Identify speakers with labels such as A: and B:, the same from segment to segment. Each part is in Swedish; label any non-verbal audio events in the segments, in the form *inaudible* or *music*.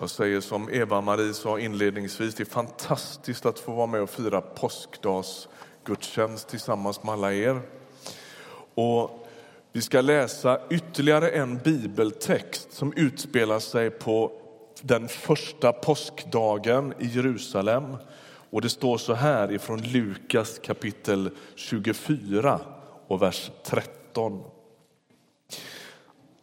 A: Jag säger som Eva-Marie sa inledningsvis, det är fantastiskt att få vara med och fira påskdagsgudstjänst tillsammans med alla er. Och vi ska läsa ytterligare en bibeltext som utspelar sig på den första påskdagen i Jerusalem. Och det står så här ifrån Lukas kapitel 24 och vers 13.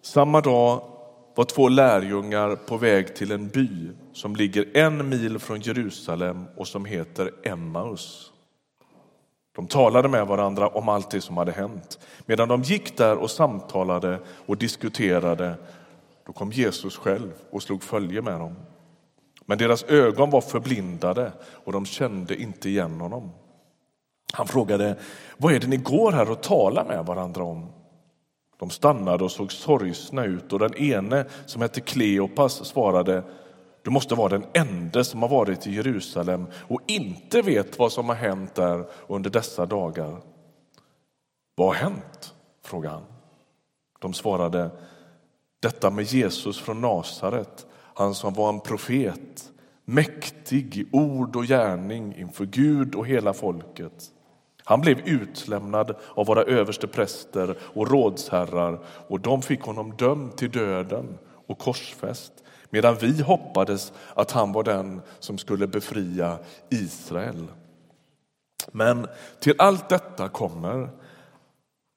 A: Samma dag var två lärjungar på väg till en by som ligger en mil från Jerusalem och som heter Emmaus. De talade med varandra om allt det som hade hänt. Medan de gick där och samtalade och diskuterade då kom Jesus själv och slog följe med dem. Men deras ögon var förblindade och de kände inte igen honom. Han frågade, vad är det ni går här och talar med varandra om? De stannade och såg sorgsna ut och den ene som hette Kleopas svarade du måste vara den enda som har varit i Jerusalem och inte vet vad som har hänt där under dessa dagar. Vad har hänt? frågade han. De svarade detta med Jesus från Nasaret, han som var en profet, mäktig i ord och gärning inför Gud och hela folket. Han blev utlämnad av våra överste präster och rådsherrar och de fick honom dömd till döden och korsfäst medan vi hoppades att han var den som skulle befria Israel. Men till allt detta kommer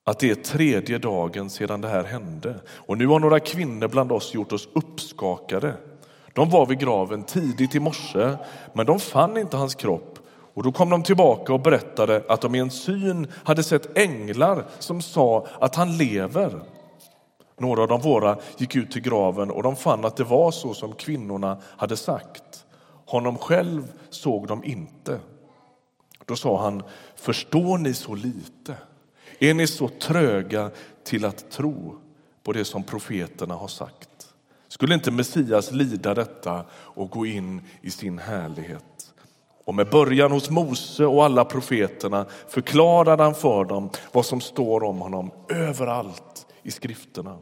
A: att det är tredje dagen sedan det här hände och nu har några kvinnor bland oss gjort oss uppskakade. De var vid graven tidigt i morse, men de fann inte hans kropp och då kom de tillbaka och berättade att de i en syn hade sett änglar som sa att han lever. Några av de våra gick ut till graven och de fann att det var så som kvinnorna hade sagt. Honom själv såg de inte. Då sa han, förstår ni så lite? Är ni så tröga till att tro på det som profeterna har sagt? Skulle inte Messias lida detta och gå in i sin härlighet? Och med början hos Mose och alla profeterna förklarade han för dem vad som står om honom överallt i skrifterna.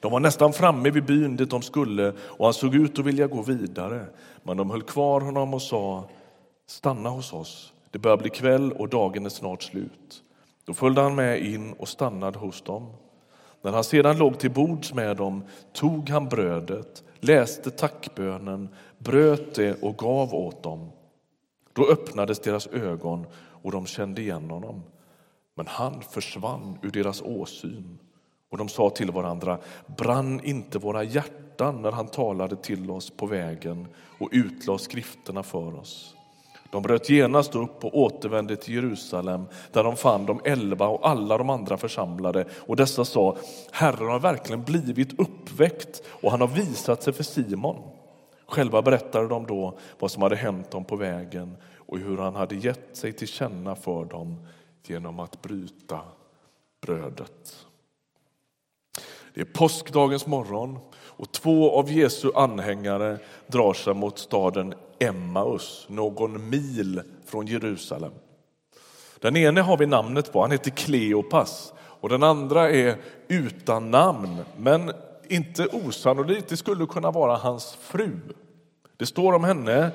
A: De var nästan framme vid byn dit de skulle och han såg ut att vilja gå vidare. Men de höll kvar honom och sa stanna hos oss. Det börjar bli kväll och dagen är snart slut. Då följde han med in och stannade hos dem. När han sedan låg till bords med dem tog han brödet, läste tackbönen, bröt det och gav åt dem. Då öppnades deras ögon och de kände igen honom. Men han försvann ur deras åsyn och de sa till varandra, brann inte våra hjärtan när han talade till oss på vägen och utlade skrifterna för oss? De bröt genast upp och återvände till Jerusalem där de fann de elva och alla de andra församlade och dessa sa, Herren har verkligen blivit uppväckt och han har visat sig för Simon. Själva berättade de då vad som hade hänt dem på vägen och hur han hade gett sig till känna för dem genom att bryta brödet. Det är påskdagens morgon och två av Jesu anhängare drar sig mot staden Emmaus, någon mil från Jerusalem. Den ene har vi namnet på, han heter Kleopas och den andra är utan namn, men inte osannolikt, det skulle kunna vara hans fru. Det står om henne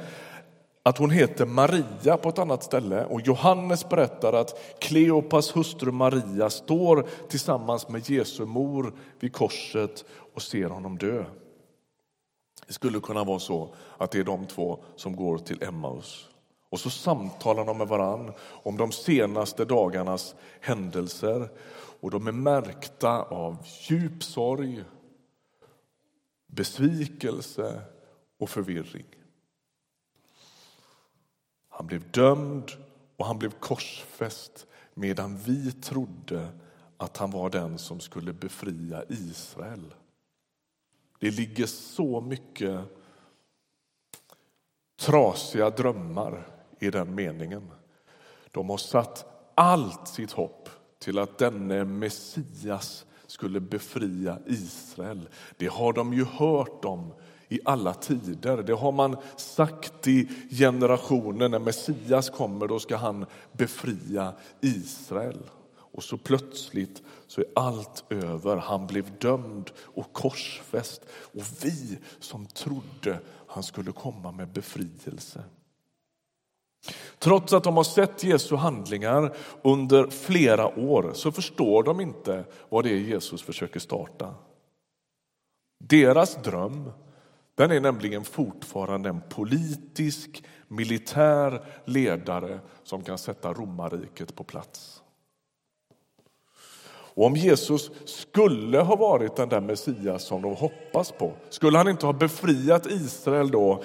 A: att hon heter Maria på ett annat ställe och Johannes berättar att Kleopas hustru Maria står tillsammans med Jesu mor vid korset och ser honom dö. Det skulle kunna vara så att det är de två som går till Emmaus. Och så samtalar de med varann om de senaste dagarnas händelser och de är märkta av djup sorg, besvikelse och förvirring. Han blev dömd och han blev korsfäst medan vi trodde att han var den som skulle befria Israel. Det ligger så mycket trasiga drömmar i den meningen. De har satt allt sitt hopp till att denne Messias skulle befria Israel. Det har de ju hört om i alla tider. Det har man sagt i generationer. När Messias kommer då ska han befria Israel. och så plötsligt så är allt över. Han blev dömd och korsfäst och vi som trodde han skulle komma med befrielse. Trots att de har sett Jesu handlingar under flera år så förstår de inte vad det är Jesus försöker starta. Deras dröm den är nämligen fortfarande en politisk, militär ledare som kan sätta romarriket på plats. Och om Jesus skulle ha varit den där Messias som de hoppas på, skulle han inte ha befriat Israel då,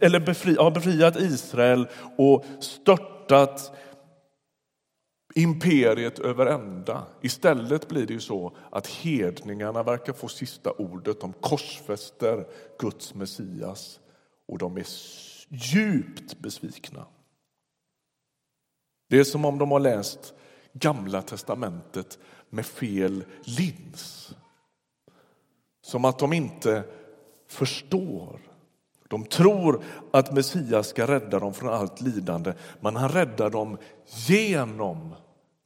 A: eller befri, ha befriat Israel och störtat imperiet över ända. Istället blir det ju så att hedningarna verkar få sista ordet. De korsfäster Guds Messias och de är djupt besvikna. Det är som om de har läst Gamla testamentet med fel lins. Som att de inte förstår. De tror att Messias ska rädda dem från allt lidande, men han räddar dem genom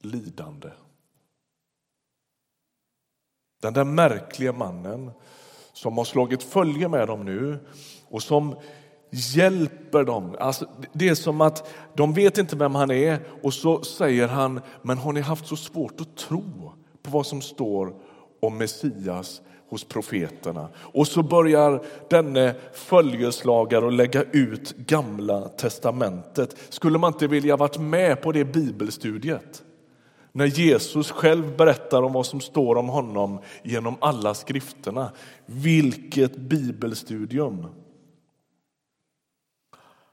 A: lidande. Den där märkliga mannen som har slagit följe med dem nu och som hjälper dem. Alltså, det är som att de vet inte vem han är och så säger han, men har ni haft så svårt att tro på vad som står om Messias hos profeterna? Och så börjar denne följeslagare att lägga ut Gamla testamentet. Skulle man inte vilja varit med på det bibelstudiet? När Jesus själv berättar om vad som står om honom genom alla skrifterna. Vilket bibelstudium!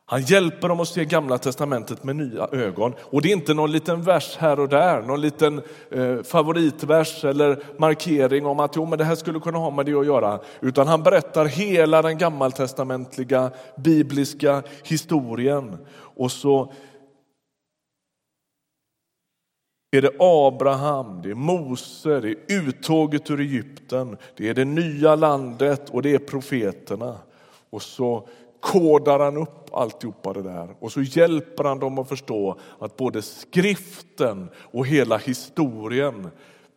A: Han hjälper dem att se Gamla testamentet med nya ögon. Och det är inte någon liten vers här och där, någon liten eh, favoritvers eller markering om att jo, men det här skulle kunna ha med det att göra. Utan han berättar hela den gammaltestamentliga bibliska historien. Och så är det Abraham, det är Mose, det är uttåget ur Egypten, det är det nya landet och det är profeterna. Och så kodar han upp alltihopa det där och så hjälper han dem att förstå att både skriften och hela historien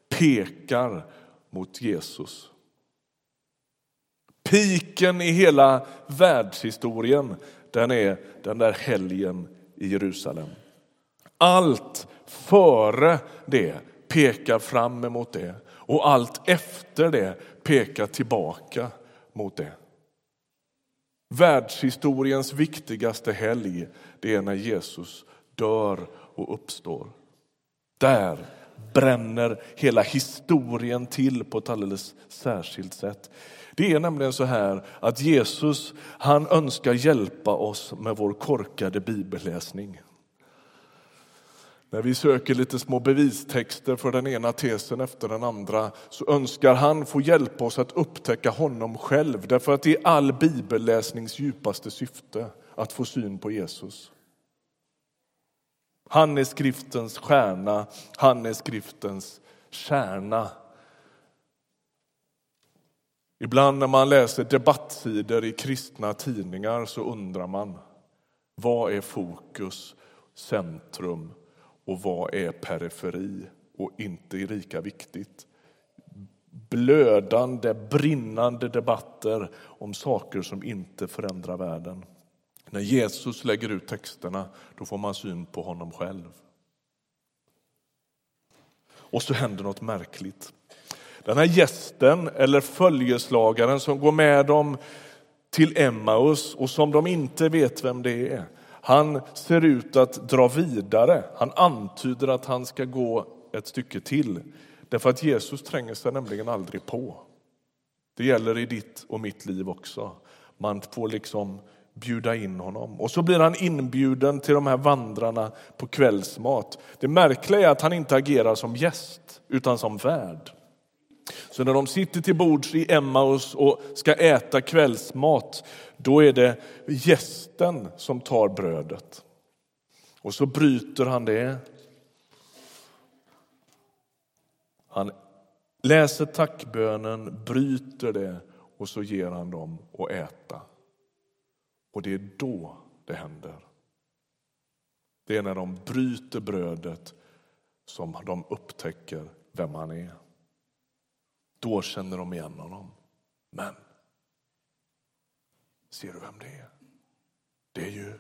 A: pekar mot Jesus. Piken i hela världshistorien den är den där helgen i Jerusalem. Allt före det pekar fram emot det och allt efter det pekar tillbaka mot det. Världshistoriens viktigaste helg det är när Jesus dör och uppstår. Där bränner hela historien till på ett alldeles särskilt sätt. Det är nämligen så här att Jesus han önskar hjälpa oss med vår korkade bibelläsning. När vi söker lite små bevistexter för den ena tesen efter den andra så önskar han få hjälpa oss att upptäcka honom själv. Därför att det är all bibelläsnings djupaste syfte att få syn på Jesus. Han är skriftens stjärna, han är skriftens kärna. Ibland när man läser debattsidor i kristna tidningar så undrar man vad är fokus, centrum och vad är periferi och inte lika viktigt. Blödande, brinnande debatter om saker som inte förändrar världen. När Jesus lägger ut texterna då får man syn på honom själv. Och så händer något märkligt. Den här gästen eller följeslagaren som går med dem till Emmaus och som de inte vet vem det är han ser ut att dra vidare. Han antyder att han ska gå ett stycke till. Därför att Jesus tränger sig nämligen aldrig på. Det gäller i ditt och mitt liv också. Man får liksom bjuda in honom. Och så blir han inbjuden till de här vandrarna på kvällsmat. Det märkliga är att han inte agerar som gäst, utan som värd. Så när de sitter till bords i Emmaus och ska äta kvällsmat, då är det gästen som tar brödet. Och så bryter han det. Han läser tackbönen, bryter det och så ger han dem att äta. Och det är då det händer. Det är när de bryter brödet som de upptäcker vem han är. Då känner de igen honom. Men ser du vem det är? Det är ju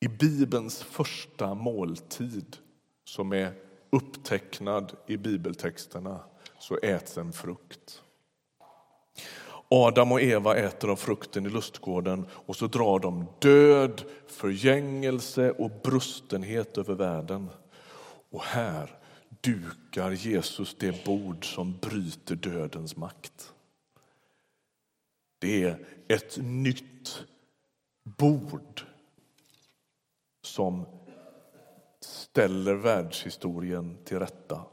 A: I Bibelns första måltid, som är upptecknad i bibeltexterna, så äts en frukt. Adam och Eva äter av frukten i lustgården och så drar de död, förgängelse och brustenhet över världen. Och här dukar Jesus det bord som bryter dödens makt. Det är ett nytt bord som ställer världshistorien till rätta.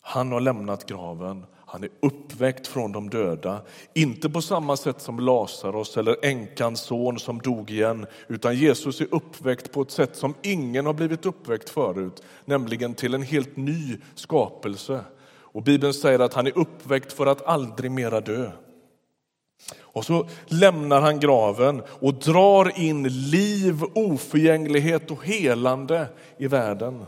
A: Han har lämnat graven, han är uppväckt från de döda. Inte på samma sätt som Lazarus eller änkans son som dog igen utan Jesus är uppväckt på ett sätt som ingen har blivit uppväckt förut, nämligen till en helt ny skapelse. Och Bibeln säger att han är uppväckt för att aldrig mera dö. Och så lämnar han graven och drar in liv, oförgänglighet och helande i världen.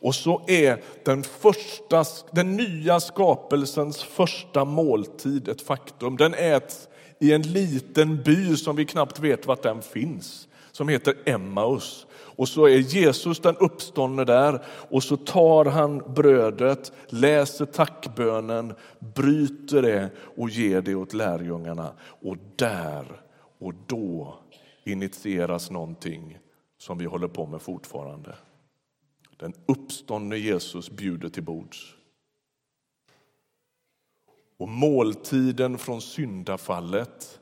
A: Och så är den, första, den nya skapelsens första måltid ett faktum. Den äts i en liten by som vi knappt vet vart den finns, som heter Emmaus. Och så är Jesus den uppståndne där och så tar han brödet, läser tackbönen, bryter det och ger det åt lärjungarna. Och där och då initieras någonting som vi håller på med fortfarande. Den uppståndne Jesus bjuder till bords. Och måltiden från syndafallet,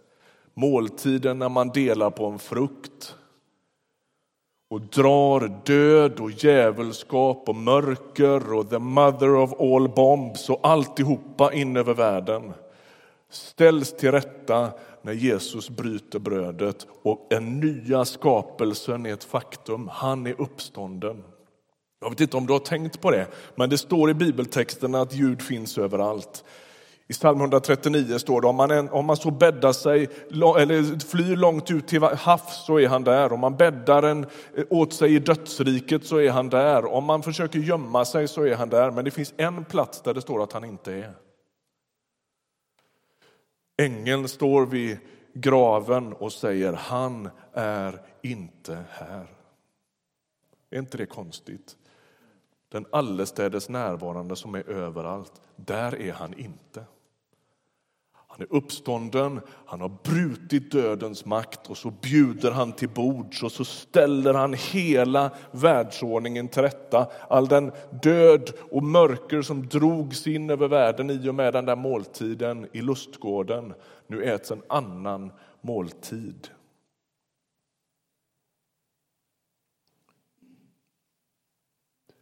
A: måltiden när man delar på en frukt och drar död och djävulskap och mörker och the mother of all bombs och alltihopa in över världen ställs till rätta när Jesus bryter brödet och den nya skapelsen är ett faktum. Han är uppstånden. Jag vet inte om du har tänkt på det, men det står i bibeltexten att Gud finns överallt. I psalm 139 står det om man, om man så bäddar sig eller flyr långt ut till havs så är han där. Om man bäddar en, åt sig i dödsriket så är han där. Om man försöker gömma sig så är han där. Men det finns en plats där det står att han inte är. Ängeln står vid graven och säger han är inte här. Är inte det konstigt? Den allestädes närvarande som är överallt, där är han inte. Han är uppstånden, han har brutit dödens makt och så bjuder han till bords och så ställer han hela världsordningen till rätta. All den död och mörker som drogs in över världen i och med den där måltiden i lustgården. Nu äts en annan måltid.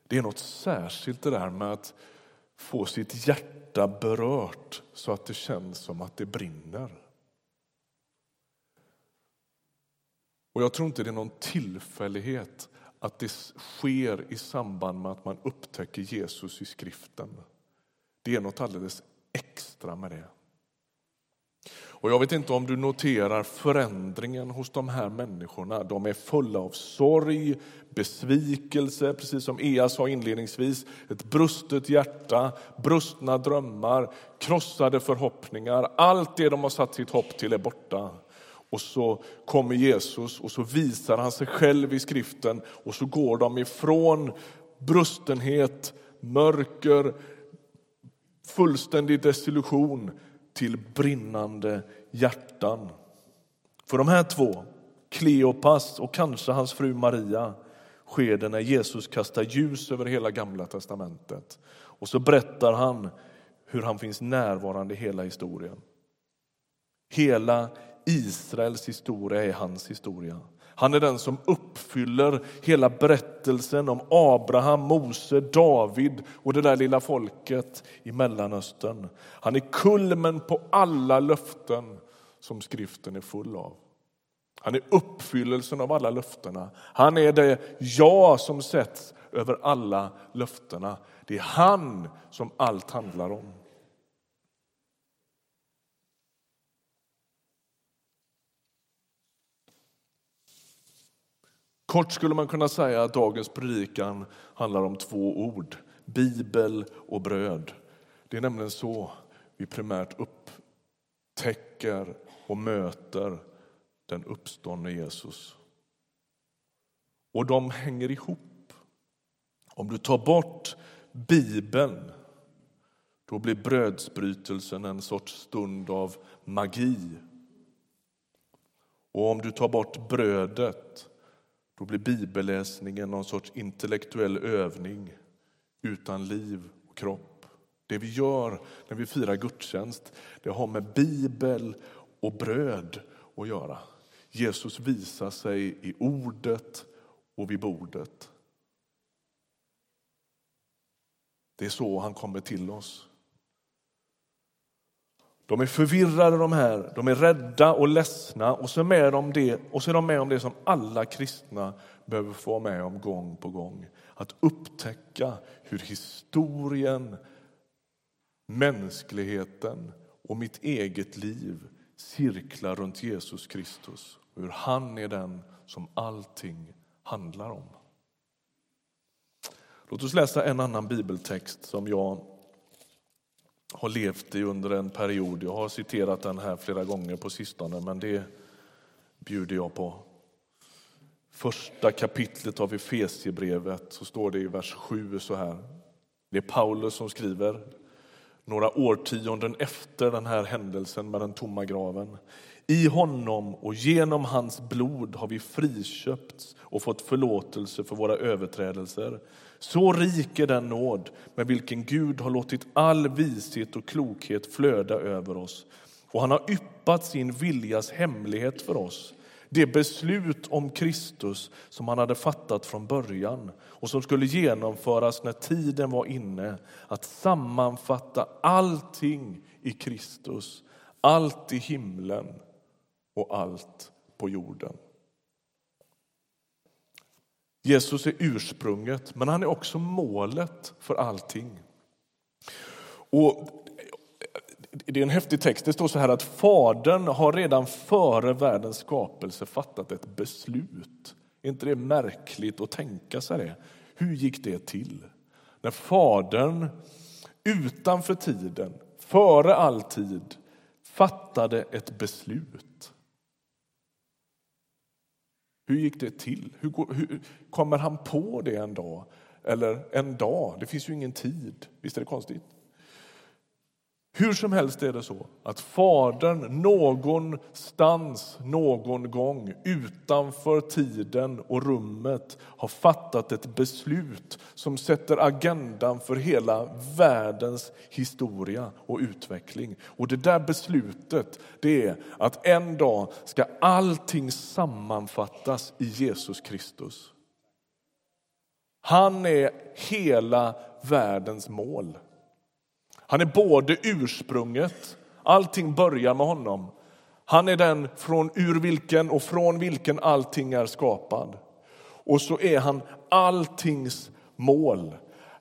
A: Det är något särskilt det där med att få sitt hjärta berört så att det känns som att det brinner. Och Jag tror inte det är någon tillfällighet att det sker i samband med att man upptäcker Jesus i skriften. Det är något alldeles extra med det. Och jag vet inte om du noterar förändringen hos de här människorna. De är fulla av sorg, besvikelse, precis som Ea sa inledningsvis. Ett brustet hjärta, brustna drömmar, krossade förhoppningar. Allt det de har satt sitt hopp till är borta. Och så kommer Jesus och så visar han sig själv i skriften och så går de ifrån brustenhet, mörker, fullständig desillusion till brinnande hjärtan. För de här två, Kleopas och kanske hans fru Maria, sker det när Jesus kastar ljus över hela Gamla testamentet. Och så berättar han hur han finns närvarande i hela historien. Hela Israels historia är hans historia. Han är den som uppfyller hela berättelsen om Abraham, Mose, David och det där lilla folket i Mellanöstern. Han är kulmen på alla löften som skriften är full av. Han är uppfyllelsen av alla löftena. Han är det ja som sätts över alla löftena. Det är han som allt handlar om. Kort skulle man kunna säga att dagens predikan handlar om två ord, bibel och bröd. Det är nämligen så vi primärt upptäcker och möter den uppståndne Jesus. Och de hänger ihop. Om du tar bort Bibeln då blir brödsbrytelsen en sorts stund av magi. Och om du tar bort brödet då blir bibelläsningen någon sorts intellektuell övning utan liv och kropp. Det vi gör när vi firar gudstjänst det har med bibel och bröd att göra. Jesus visar sig i ordet och vid bordet. Det är så han kommer till oss. De är förvirrade, de här. De är rädda och ledsna och så, är med om det, och så är de med om det som alla kristna behöver få vara med om gång på gång. Att upptäcka hur historien, mänskligheten och mitt eget liv cirklar runt Jesus Kristus och hur han är den som allting handlar om. Låt oss läsa en annan bibeltext som jag har levt i under en period. Jag har citerat den här flera gånger på sistone, men det bjuder jag på. Första kapitlet av Efesiebrevet så står det i vers 7 så här. Det är Paulus som skriver några årtionden efter den här händelsen med den tomma graven. I honom och genom hans blod har vi friköpts och fått förlåtelse för våra överträdelser. Så rik är den nåd med vilken Gud har låtit all vishet och klokhet flöda över oss. Och han har yppat sin viljas hemlighet för oss det beslut om Kristus som han hade fattat från början och som skulle genomföras när tiden var inne att sammanfatta allting i Kristus, allt i himlen och allt på jorden. Jesus är ursprunget, men han är också målet för allting. Och det är en häftig text. Det står så här att Fadern har redan före världens skapelse fattat ett beslut. Är inte det märkligt att tänka sig det? Hur gick det till? När Fadern utanför tiden, före all tid, fattade ett beslut. Hur gick det till? Hur, hur, kommer han på det en dag? Eller en dag? Det finns ju ingen tid. Visst är det konstigt? Hur som helst är det så att Fadern någonstans, någon gång utanför tiden och rummet har fattat ett beslut som sätter agendan för hela världens historia och utveckling. Och det där beslutet det är att en dag ska allting sammanfattas i Jesus Kristus. Han är hela världens mål. Han är både ursprunget, allting börjar med honom. Han är den från ur vilken och från vilken allting är skapad. Och så är han alltings mål.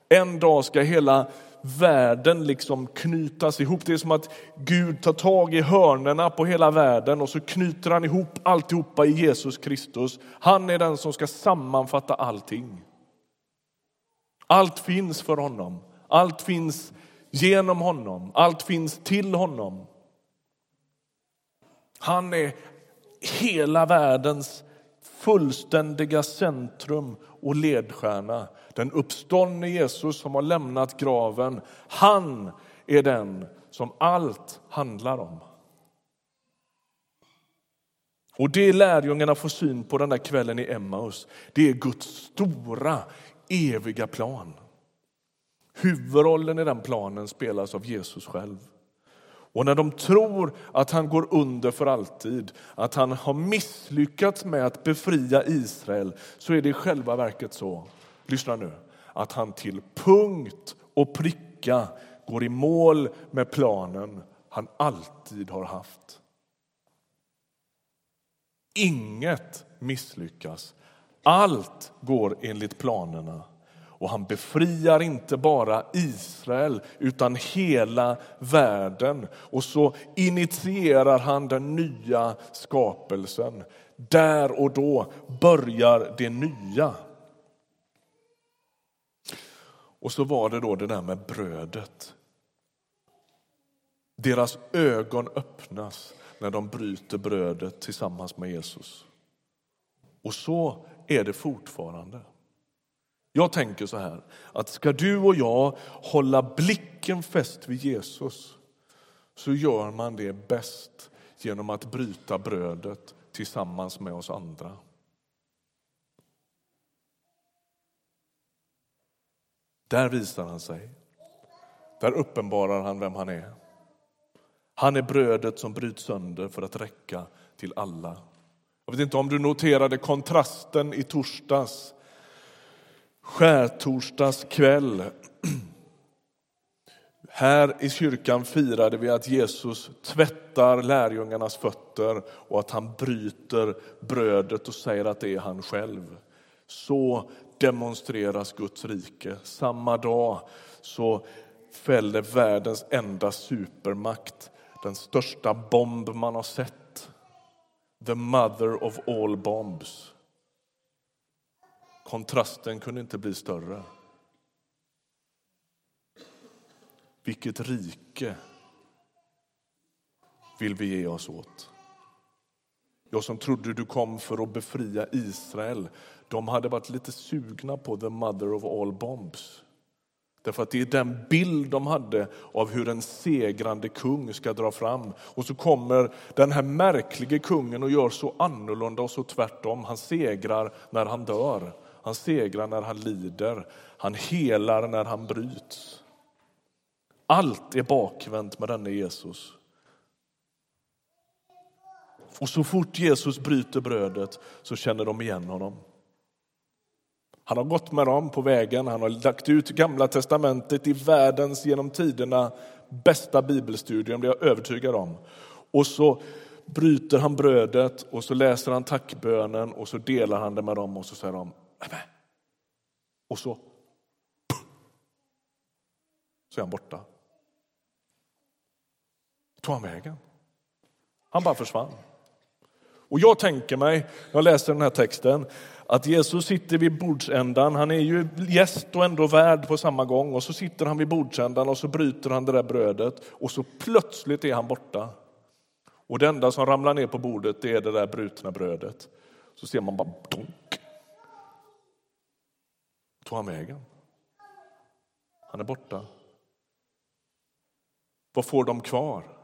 A: En dag ska hela världen liksom knytas ihop. Det är som att Gud tar tag i hörnerna på hela världen och så knyter han ihop alltihopa i Jesus Kristus. Han är den som ska sammanfatta allting. Allt finns för honom. Allt finns genom honom. Allt finns till honom. Han är hela världens fullständiga centrum och ledstjärna. Den uppståndne Jesus som har lämnat graven. Han är den som allt handlar om. Och Det lärjungarna får syn på den där kvällen i Emmaus det är Guds stora, eviga plan. Huvudrollen i den planen spelas av Jesus själv. Och när de tror att han går under för alltid, att han har misslyckats med att befria Israel, så är det i själva verket så, lyssna nu, att han till punkt och pricka går i mål med planen han alltid har haft. Inget misslyckas. Allt går enligt planerna. Och han befriar inte bara Israel utan hela världen. Och så initierar han den nya skapelsen. Där och då börjar det nya. Och så var det då det där med brödet. Deras ögon öppnas när de bryter brödet tillsammans med Jesus. Och så är det fortfarande. Jag tänker så här, att ska du och jag hålla blicken fäst vid Jesus så gör man det bäst genom att bryta brödet tillsammans med oss andra. Där visar han sig. Där uppenbarar han vem han är. Han är brödet som bryts sönder för att räcka till alla. Jag vet inte om du noterade kontrasten i torsdags. Skärtorsdags kväll. Här i kyrkan firade vi att Jesus tvättar lärjungarnas fötter och att han bryter brödet och säger att det är han själv. Så demonstreras Guds rike. Samma dag så fäller världens enda supermakt den största bomb man har sett. The mother of all bombs. Kontrasten kunde inte bli större. Vilket rike vill vi ge oss åt? Jag som trodde du kom för att befria Israel, de hade varit lite sugna på the mother of all bombs. Därför att det är den bild de hade av hur en segrande kung ska dra fram. Och så kommer den här märkliga kungen och gör så annorlunda och så tvärtom. Han segrar när han dör, han segrar när han lider, han helar när han bryts. Allt är bakvänt med denne Jesus. Och så fort Jesus bryter brödet så känner de igen honom. Han har gått med dem på vägen, han har lagt ut Gamla testamentet i världens genom tiderna bästa bibelstudium, det är jag övertygad om. Och så bryter han brödet och så läser han tackbönen och så delar han det med dem och så säger de och så så är han borta. tog han vägen? Han bara försvann. Och jag tänker mig, jag läser den här texten, att Jesus sitter vid bordsändan. Han är ju gäst och ändå värd på samma gång. Och så sitter han vid bordsändan och så bryter han det där brödet och så plötsligt är han borta. Och det enda som ramlar ner på bordet det är det där brutna brödet. Så ser man bara donk. Tog han vägen? Han är borta. Vad får de kvar?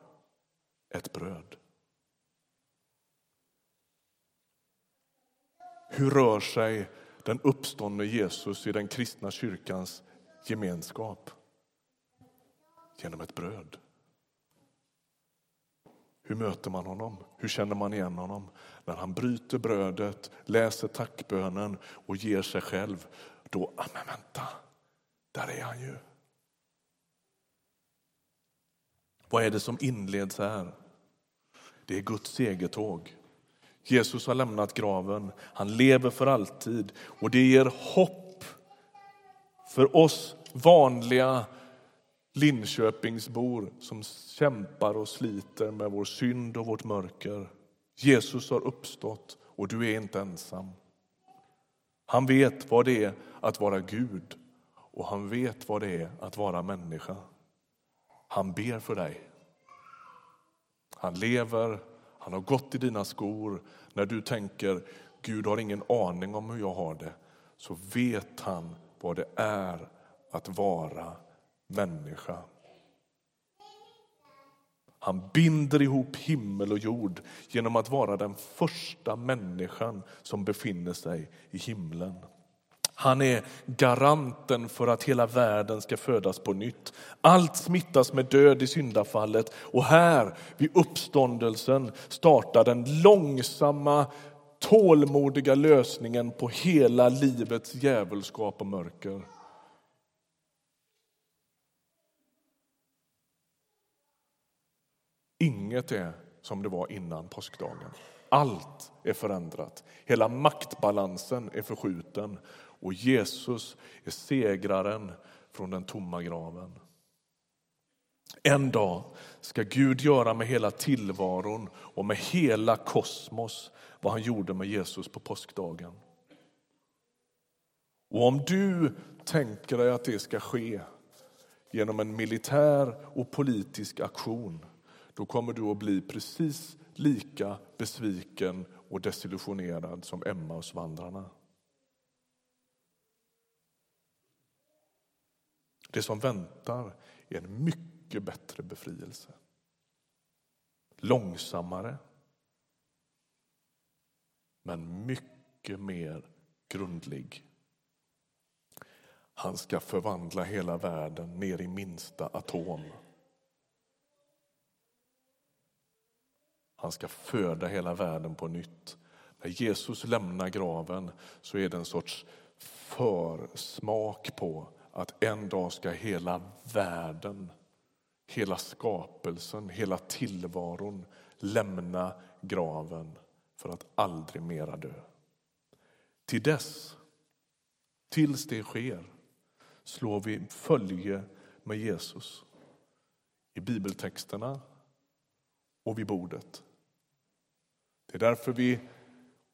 A: Ett bröd. Hur rör sig den uppståndne Jesus i den kristna kyrkans gemenskap? Genom ett bröd. Hur möter man honom? Hur känner man igen honom? När han bryter brödet, läser tackbönen och ger sig själv, då, ah, men vänta, där är han ju. Vad är det som inleds här? Det är Guds segertåg. Jesus har lämnat graven, han lever för alltid och det ger hopp för oss vanliga Linköpingsbor som kämpar och sliter med vår synd och vårt mörker. Jesus har uppstått och du är inte ensam. Han vet vad det är att vara Gud och han vet vad det är att vara människa. Han ber för dig. Han lever han har gått i dina skor. När du tänker Gud har ingen aning om hur jag har det så vet han vad det är att vara människa. Han binder ihop himmel och jord genom att vara den första människan som befinner sig i himlen. Han är garanten för att hela världen ska födas på nytt. Allt smittas med död i syndafallet och här vid uppståndelsen startar den långsamma, tålmodiga lösningen på hela livets djävulskap och mörker. Inget är som det var innan påskdagen. Allt är förändrat. Hela maktbalansen är förskjuten och Jesus är segraren från den tomma graven. En dag ska Gud göra med hela tillvaron och med hela kosmos vad han gjorde med Jesus på påskdagen. Och om du tänker dig att det ska ske genom en militär och politisk aktion då kommer du att bli precis lika besviken och desillusionerad som Emmausvandrarna. Det som väntar är en mycket bättre befrielse. Långsammare, men mycket mer grundlig. Han ska förvandla hela världen ner i minsta atom. Han ska föda hela världen på nytt. När Jesus lämnar graven så är det en sorts försmak på att en dag ska hela världen, hela skapelsen, hela tillvaron lämna graven för att aldrig mera dö. Till dess, tills det sker, slår vi följe med Jesus i bibeltexterna och vid bordet. Det är därför vi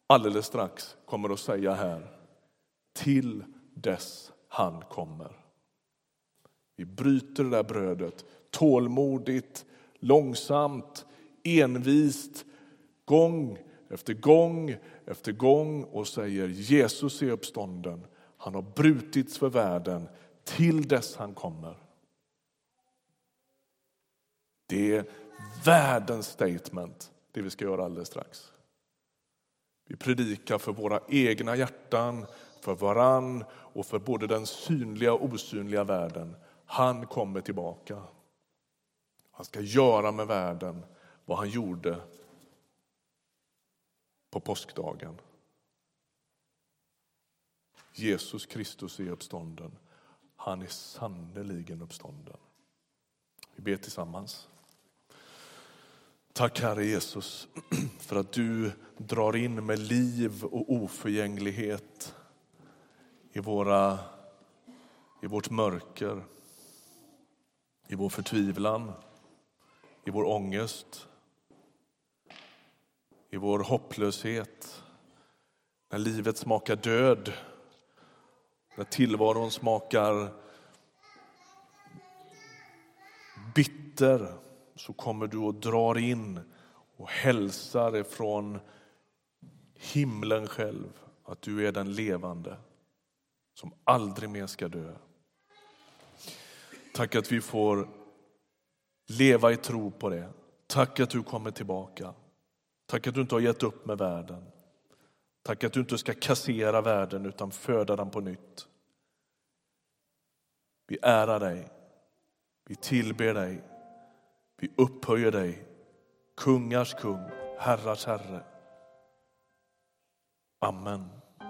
A: alldeles strax kommer att säga här till dess han kommer. Vi bryter det där brödet tålmodigt, långsamt, envist, gång efter gång efter gång och säger Jesus är uppstånden. Han har brutits för världen till dess han kommer. Det är världens statement, det vi ska göra alldeles strax. Vi predikar för våra egna hjärtan, för varann och för både den synliga och osynliga världen. Han kommer tillbaka. Han ska göra med världen vad han gjorde på påskdagen. Jesus Kristus är uppstånden. Han är sannerligen uppstånden. Vi ber tillsammans. Tack Herre Jesus *clears throat* för att du drar in med liv och oförgänglighet i, våra, i vårt mörker, i vår förtvivlan, i vår ångest, i vår hopplöshet, när livet smakar död, när tillvaron smakar bitter så kommer du och drar in och hälsar ifrån himlen själv att du är den levande som aldrig mer ska dö. Tack att vi får leva i tro på det. Tack att du kommer tillbaka. Tack att du inte har gett upp med världen. Tack att du inte ska kassera världen utan föda den på nytt. Vi ärar dig. Vi tillber dig. Vi upphöjer dig. Kungars kung, herrars herre. Amen.